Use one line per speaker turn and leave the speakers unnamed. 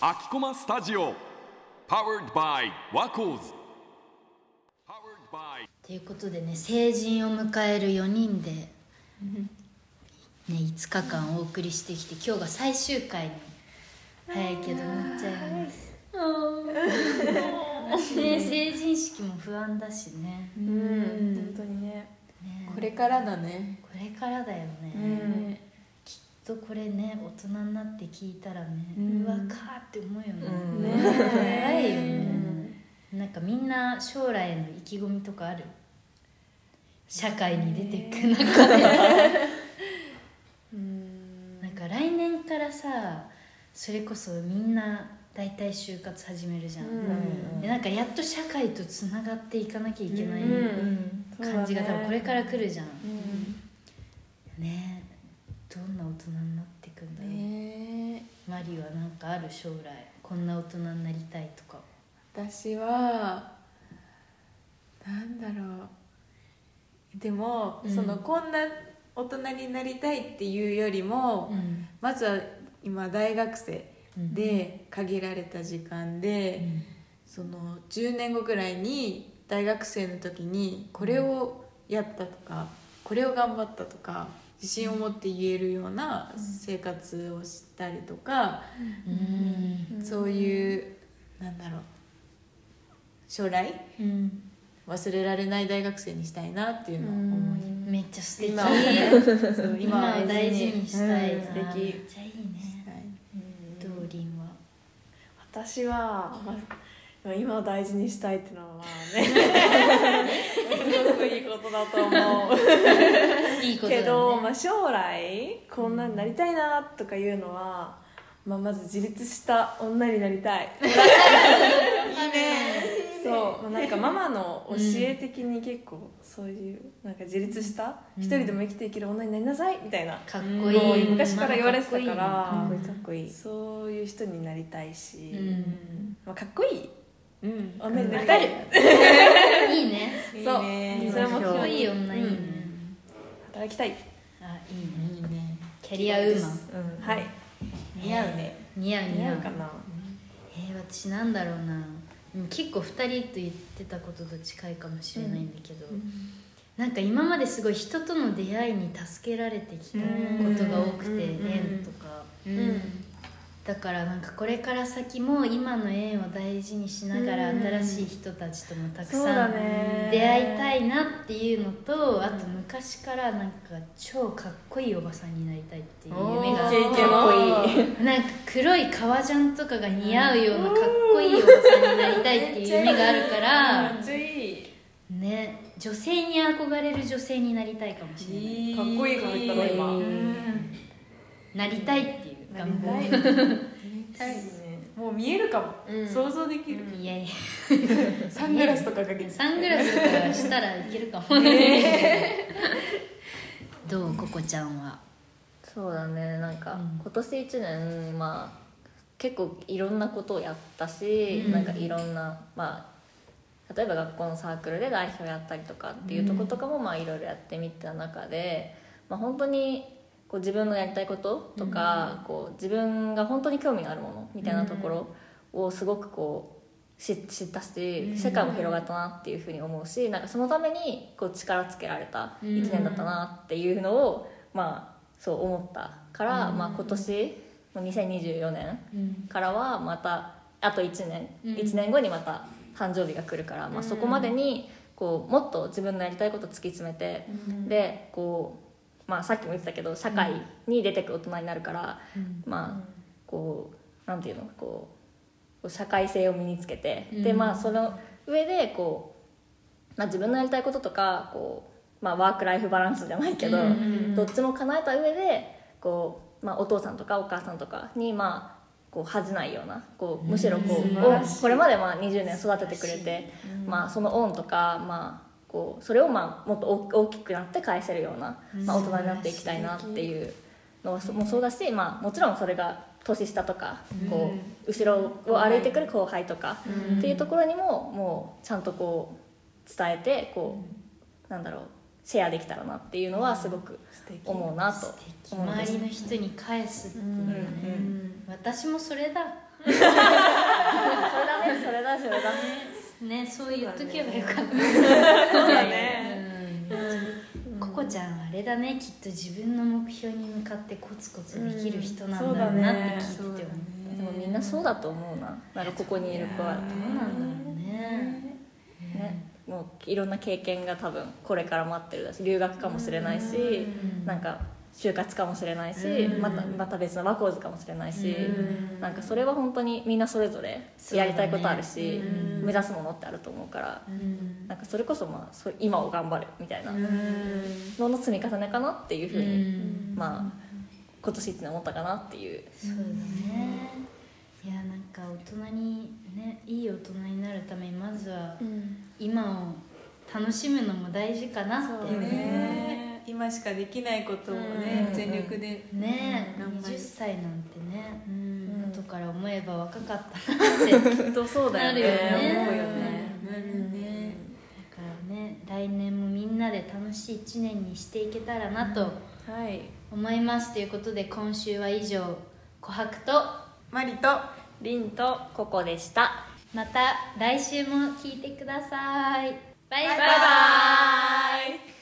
秋駒スタジオ Powered by ワコーズ
ということでね成人を迎える4人で、ね、5日間お送りしてきて今日が最終回に早いけどなっちゃいます。ね成人式も不安だしね。
うん。本当にね。
ね。
これからだね。
これからだよね、
ね
きっとこれね大人になって聞いたらね、う
うん
わかーって思うよね、
うん。
ね
怖いよね、
うん
なんかみんな将来への意気込みとかある？社会に出てく中で。
うん。
なんか来年からさそれこそみんな大体就活始めるじゃん、
うん。
でなんかやっと社会とつながっていかなきゃいけない
うん。
感じが多分これから来るじゃん、
うん。
ねどんな大人になっていくんだろう、
ね
マリはなんかある将来こんな大人になりたいとか。
私はなんだろう。でも、
うん。
そのこんな大人になりたいっていうよりも、
うん。
まずは今大学生で限られた時間で、その10年後ぐらいに大学生の時にこれをやったとかこれを頑張ったとか自信を持って言えるような生活をしたりとか、
うん。
そういうなんだろう将来
うん
忘れられない大学生にしたいなっていうのを思い、
めっちゃ素敵。
今をねそう
今を大事にしたい。な、
うん。素敵
めっちゃいいね。
はい。
ドーリンは。
私は、まあ、今を大事にしたいっていうのはまあね。すごくいいことだと思う。
いいことだ
けど、まあ、将来こんなになりたいなとかいうのは、まあ、まず自立した女になりたい。そう、まあ、なんかママの教え的に結構そういうなんか自立した
うん。
一人でも生きていける女になりなさいみたいな。
かっこいい。
昔から言われてたから
かっこいい。
かっこいい。
そういう人になりたいし、
うん。
まあ、かっこいい
うん。
女になりたい、
いいね。
そう。
いいね。
それも
かっこいい女いいね、
働きたい。
あいいね
いいね。
キャリアウーマン。
うん。
はい。
似合うね。
似合う似合う。
かな。
えー、私なんだろうな。結構2人と言ってたことと近いかもしれないんだけど、なんか今まですごい人との出会いに助けられてきたことが多くて、
うん。
縁とか、
うん
だからなんかこれから先も今の縁を大事にしながら
うん。
新しい人たちともたくさん
ね。
出会いたいなっていうのとあと昔からなんか超かっこいいおばさんになりたいっていう夢が
かっこいい
なんか黒い革ジャンとかが似合うようなかっこいいおばさんになりたいっていう夢があるから。ね女性に憧れる女性になりたいかもしれない。
かっこいいから言ったの今
なりたいっていう
なり
願望
たい。めっちゃいいね。もう見えるかも、
うん。
想像できる、
いやいや。
サングラスとかかけて。
サングラスとかしたらいけるかも。どうココちゃんは？
そうだね。なんか、
うん。
今年1年まあ結構いろんなことをやったし、
うん。
なんかいろんなまあ例えば学校のサークルで代表やったりとかっていうとことかもまあいろいろやってみた中で、まあ、本当にこう自分のやりたいこととか、こう自分が本当に興味があるものみたいなところをすごくこう知知ったし世界も広がったなっていうふうに思うしなんかそのためにこう力つけられた1年だったなっていうのを、まあそう思ったから、まあ、今年の2024年からはまたあと1年、
うん。
1年後にまた誕生日が来るから、まあ、そこまでにこうもっと自分のやりたいこと突き詰めて、でこう、まあ、さっきも言ってたけど社会に出てく大人になるから、まあこうなんていうのこう社会性を身につけて、でまあその上でこう、まあ、自分のやりたいこととかこう、まあ、ワーク・ライフ・バランスじゃないけど、どっちも叶えた上でこう、まあ、お父さんとかお母さんとかにまあこう恥じないようなこうむしろこう、これまでまあ20年育ててくれて、まあ、その恩とか、まあ、こうそれをまあもっと大大きくなって返せるような、まあ、大人になっていきたいなっていうのはそもそうだし、まあ、もちろんそれが年下とかこう後ろを歩いてくる後輩とかっていうところにももうちゃんとこう伝えてこうなんだろうシェアできたらなっていうのはすごく思うなと
周りの人に返すっていうね、
うん。うん。
私もそれだ。
それだねそれだそれだ
ねそう言っとけばよかった。
そうだね。
うん。ココちゃんはあれだね。きっと自分の目標に向かってコツコツできる人なんだろうなって聞いてて思った、
でもみんなそうだと思うな。なんかここにいる子は。
どうなんだろうね。
ね。もういろんな経験が多分これから待ってるだし留学かもしれないしなんか就活かもしれないしまたまた別の和光図かもしれないしなんかそれは本当にみんなそれぞれやりたいことあるし目指すものってあると思うからなんかそれこそまあそれ今を頑張るみたいなのの積み重ねかなっていうふうにまあ今年一年思ったかなっていう。
そうだね。いやなんか大人にねいい大人になるためにまずは今を楽しむのも大事かなって
そう
ね。
ね今しかできないことをね
うん。
全力で
ね
頑張る。
20歳なんてね
うん。
後から思えば若かったなって
きっとそうだ
よね。
思うよね。
なるね。
だからね来年もみんなで楽しい1年にしていけたらなと
はい。
思います。ということで今週は以上琥珀と
マリと
リンと
ここでした。
また来週も聞いてください。バイバイ。
バイバイ